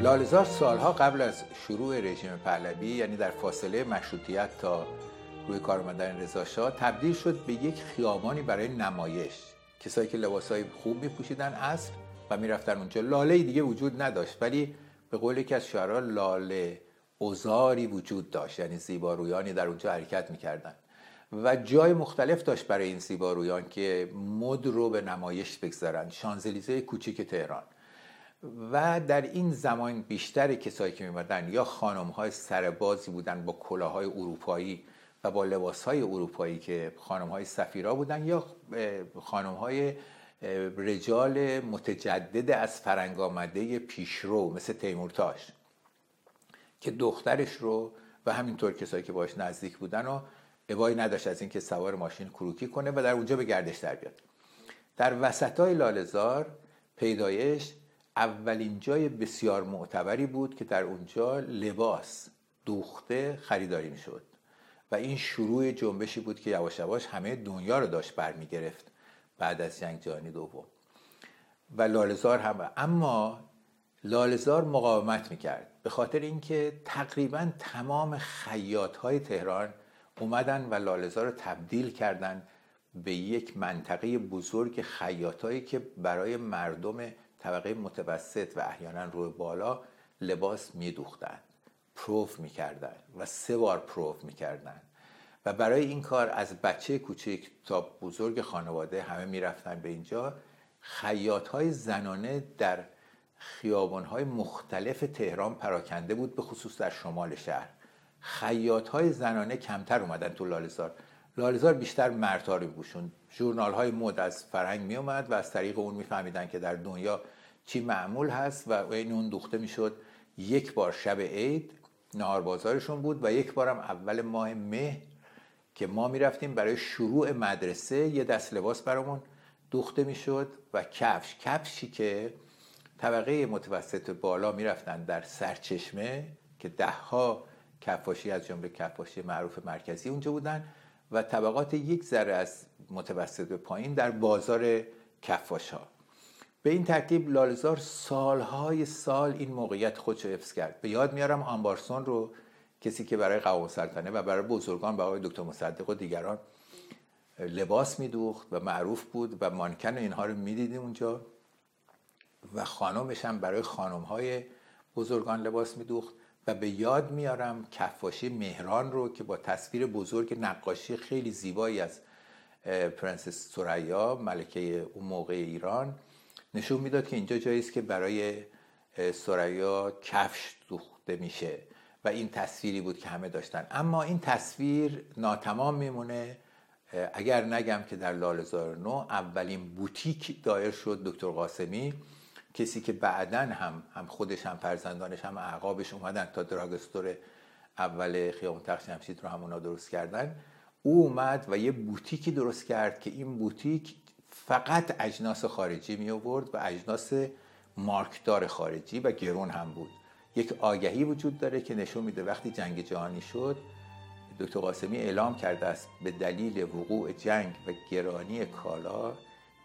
لالزار سالها قبل از شروع رژیم پهلوی یعنی در فاصله مشروطیت تا روی کار آمدن رضا تبدیل شد به یک خیابانی برای نمایش. کسایی که لباسهای خوب میپوشیدن اصر و می‌رفتن اونجا. لاله دیگه وجود نداشت ولی به قول یکی از شعرها لاله اوزاری وجود داشت یعنی زیبارویانی در اونجا حرکت می‌کردن. و جای مختلف داشت برای این زیبارویان که مد رو به نمایش بگذارن. شانزلیزه کوچیک تهران. و در این زمان بیشتر کسایی که میمدن یا خانم های سربازی بودن با کلاهای اروپایی و با لباس های اروپایی که خانم های سفیرا بودن یا خانم های رجال متجدد از فرنگ آمده پیشرو مثل تیمورتاش که دخترش رو و همینطور کسایی که باش نزدیک بودن و ابایی نداشت از اینکه سوار ماشین کروکی کنه و در اونجا به گردش در بیاد. در وسط های لالزار پیدایش اولین جای بسیار معتبری بود که در اونجا لباس دوخته خریداری می‌شد و این شروع جنبشی بود که یواش یواش همه دنیا رو داشت برمیگرفت بعد از جنگ جهانی دوم. و لالزار هم اما لالزار مقاومت می‌کرد به خاطر اینکه تقریبا تمام خیاط های تهران اومدن و لالزار رو تبدیل کردن به یک منطقه بزرگ خیاطایی که برای مردم طبقه متوسط و احیانا روی بالا لباس میدوختند پروف می‌کردن و سه بار پروف می‌کردن. و برای این کار از بچه کوچک تا بزرگ خانواده همه می‌رفتن به اینجا. خیاط های زنانه در خیابان های مختلف تهران پراکنده بود به خصوص در شمال شهر. خیاط های زنانه کمتر اومدن تو لالزار لالزار بیشتر مرتاری بوشون جورنال های مد از فرهنگ می اومد و از طریق اون میفهمیدن که در دنیا چی معمول هست و این اون دوخته می‌شد. یک بار شب عید نهار بازارشون بود و یک بارم اول ماه مه که ما می‌رفتیم برای شروع مدرسه یه دست لباس برامون دوخته می‌شد و کفش. کفشی که طبقه متوسط بالا می‌رفتن در سرچشمه که دهها کفاشی از جمله کفاشی معروف مرکزی اونجا بودن و طبقات یک ذره از متوسط به پایین در بازار کفاش ها به این ترتیب لالزار سالهای سال این موقعیت خودش رو حفظ کرد. به یاد میارم آنبارسون رو کسی که برای قوام سلطنه و برای بزرگان و آقای دکتر مصدق و دیگران لباس میدوخت و معروف بود و مانکن و اینها رو می‌دیدیم اونجا و خانمش هم برای خانم های بزرگان لباس میدوخت. و به یاد میارم کفاشی مهران رو که با تصویر بزرگ نقاشی خیلی زیبایی از پرنسس سریا ملکه اون موقع ایران نشون می‌داد که اینجا جایی است که برای سریا کفش دوخته میشه و این تصویری بود که همه داشتن. اما این تصویر ناتمام میمونه. اگر نگم که در لال نو اولین بوتیک دایر شد دکتر قاسمی. کسی که بعدا هم هم خودش هم فرزندانش هم اعقابش اومدن تا دراگستور اول خیابون تخت جمشید رو همونا درست کردن او اومد و یه بوتیکی درست کرد که این بوتیک فقط اجناس خارجی می آورد و اجناس مارکدار خارجی و گرون هم بود. یک آگهی وجود داره که نشون میده وقتی جنگ جهانی شد دکتر قاسمی اعلام کرده است به دلیل وقوع جنگ و گرانی کالا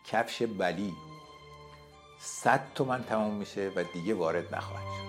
کفش بلی صد تومن تمام میشه و دیگه وارد نخواهد شد.